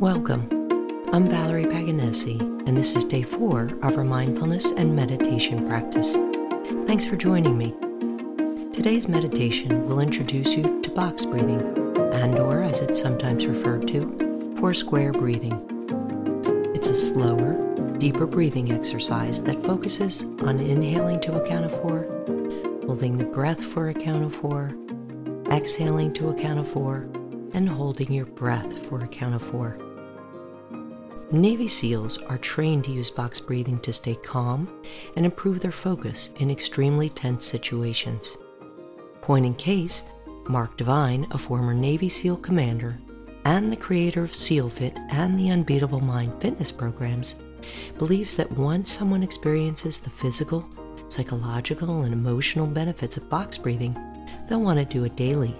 Welcome. I'm Valerie Paganesi, and this is day four of our mindfulness and meditation practice. Thanks for joining me. Today's meditation will introduce you to box breathing, and or as it's sometimes referred to, four square breathing. It's a slower, deeper breathing exercise that focuses on inhaling to a count of four, holding the breath for a count of four, exhaling to a count of four, and holding your breath for a count of four. Navy SEALs are trained to use box breathing to stay calm and improve their focus in extremely tense situations. Point in case, Mark Divine, a former Navy SEAL commander and the creator of SEALFIT and the Unbeatable Mind fitness programs, believes that once someone experiences the physical, psychological, and emotional benefits of box breathing, they'll want to do it daily.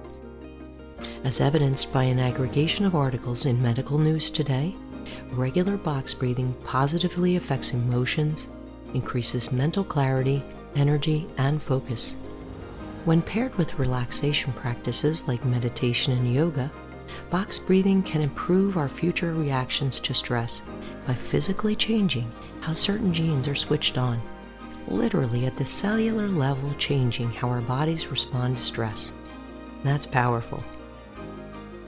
As evidenced by an aggregation of articles in medical news today, regular box breathing positively affects emotions, increases mental clarity, energy, and focus. When paired with relaxation practices like meditation and yoga, box breathing can improve our future reactions to stress by physically changing how certain genes are switched on, literally at the cellular level, changing how our bodies respond to stress. That's powerful.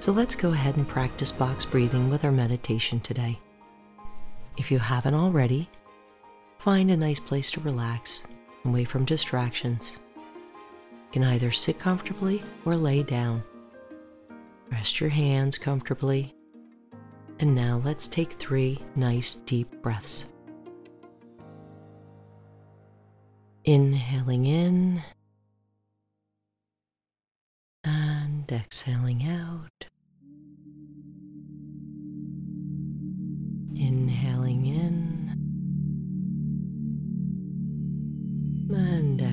So let's go ahead and practice box breathing with our meditation today. If you haven't already, find a nice place to relax away from distractions. You can either sit comfortably or lay down. Rest your hands comfortably. And now let's take three nice deep breaths. Inhaling in and exhaling out.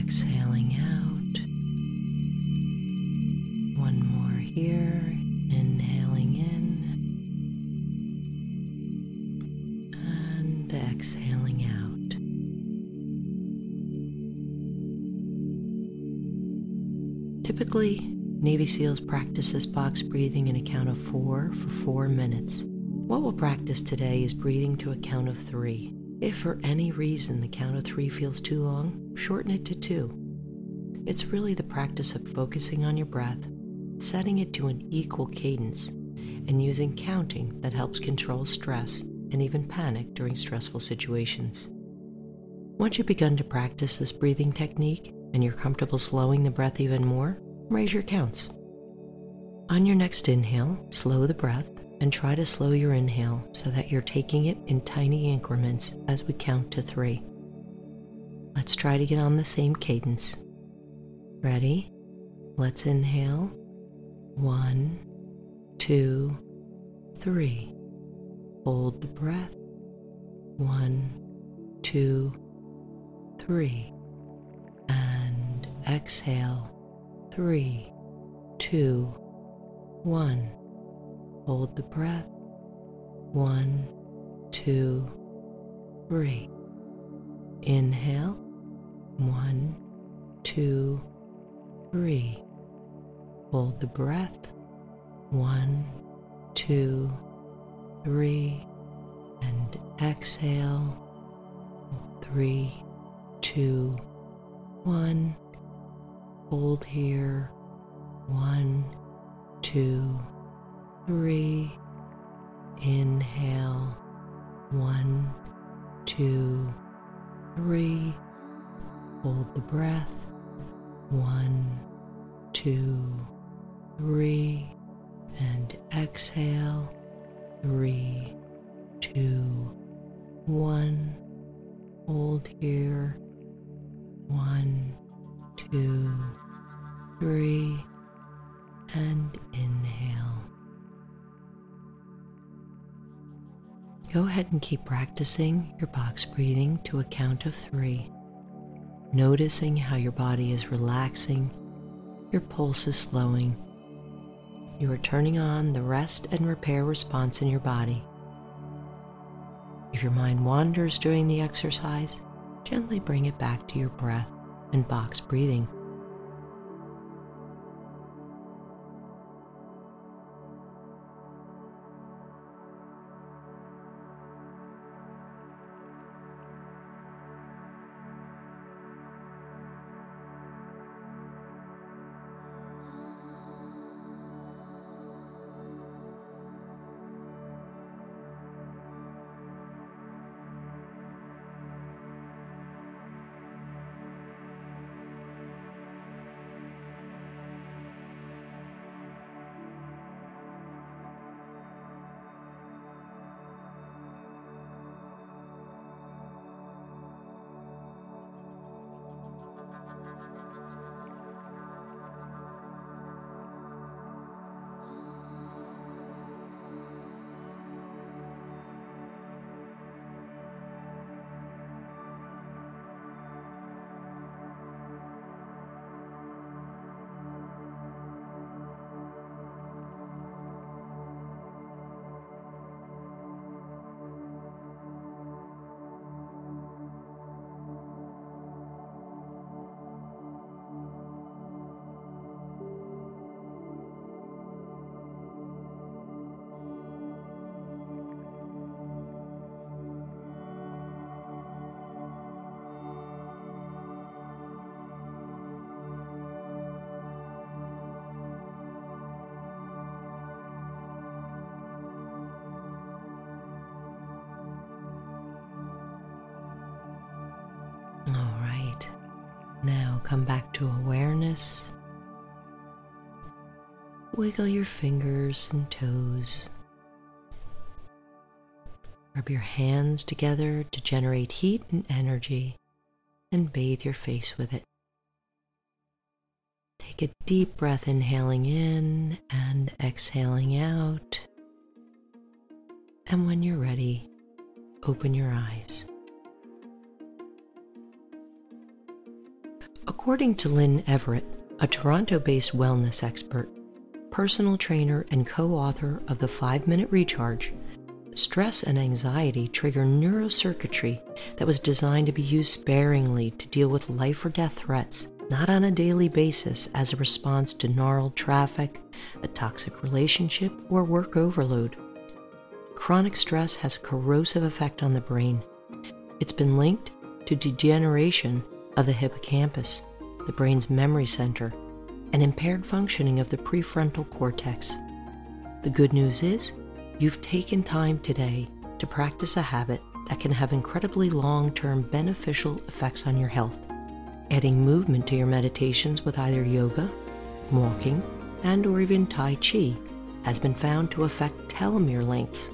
Exhaling out. One more here. Inhaling in and exhaling out. Typically, Navy SEALs practice this box breathing in a count of four for four minutes. What we'll practice today is breathing to a count of three. If for any reason the count of three feels too long, shorten it to two. It's really the practice of focusing on your breath, setting it to an equal cadence, and using counting that helps control stress and even panic during stressful situations. Once you've begun to practice this breathing technique and you're comfortable slowing the breath even more, raise your counts. On your next inhale, slow the breath and try to slow your inhale so that you're taking it in tiny increments as we count to three. Let's try to get on the same cadence. Ready? Let's inhale. One, two, three. Hold the breath. One, two, three. And exhale. Three, two, one. Hold the breath. One, two, three. Inhale. One, two, three. Hold the breath. One, two, three. And exhale. Three, two, one. Hold here. One, two, three. Inhale. One, two, three. Hold the breath. One, two, three. And exhale. Three, two, one. Hold here. One, two, three. And Go ahead and keep practicing your box breathing to a count of three, noticing how your body is relaxing, your pulse is slowing. You are turning on the rest and repair response in your body. If your mind wanders during the exercise, gently bring it back to your breath and box breathing. Come back to awareness. Wiggle your fingers and toes. Rub your hands together to generate heat and energy and bathe your face with it. Take a deep breath, inhaling in and exhaling out. And when you're ready, open your eyes. According to Lynn Everett, a Toronto based wellness expert, personal trainer, and co author of the 5 Minute Recharge, stress and anxiety trigger neurocircuitry that was designed to be used sparingly to deal with life or death threats, not on a daily basis as a response to gnarled traffic, a toxic relationship, or work overload. Chronic stress has a corrosive effect on the brain. It's been linked to degeneration of the hippocampus, the brain's memory center, and impaired functioning of the prefrontal cortex. The good news is, you've taken time today to practice a habit that can have incredibly long term beneficial effects on your health. Adding movement to your meditations with either yoga, walking, and or even Tai Chi has been found to affect telomere lengths.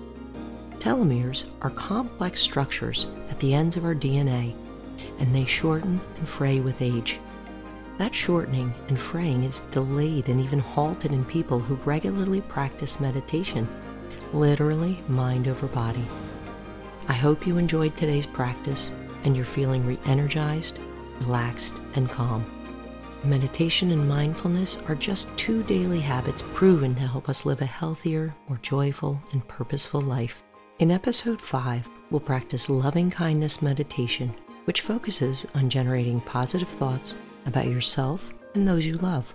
Telomeres are complex structures at the ends of our DNA and they shorten and fray with age. That shortening and fraying is delayed and even halted in people who regularly practice meditation, literally mind over body. I hope you enjoyed today's practice and you're feeling re energized, relaxed, and calm. Meditation and mindfulness are just two daily habits proven to help us live a healthier, more joyful, and purposeful life. In episode 5, we'll practice loving kindness meditation which focuses on generating positive thoughts about yourself and those you love.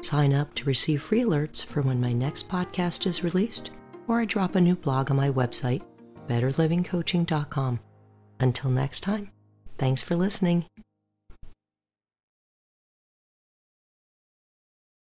Sign up to receive free alerts for when my next podcast is released, or I drop a new blog on my website, betterlivingcoaching.com. Until next time, thanks for listening.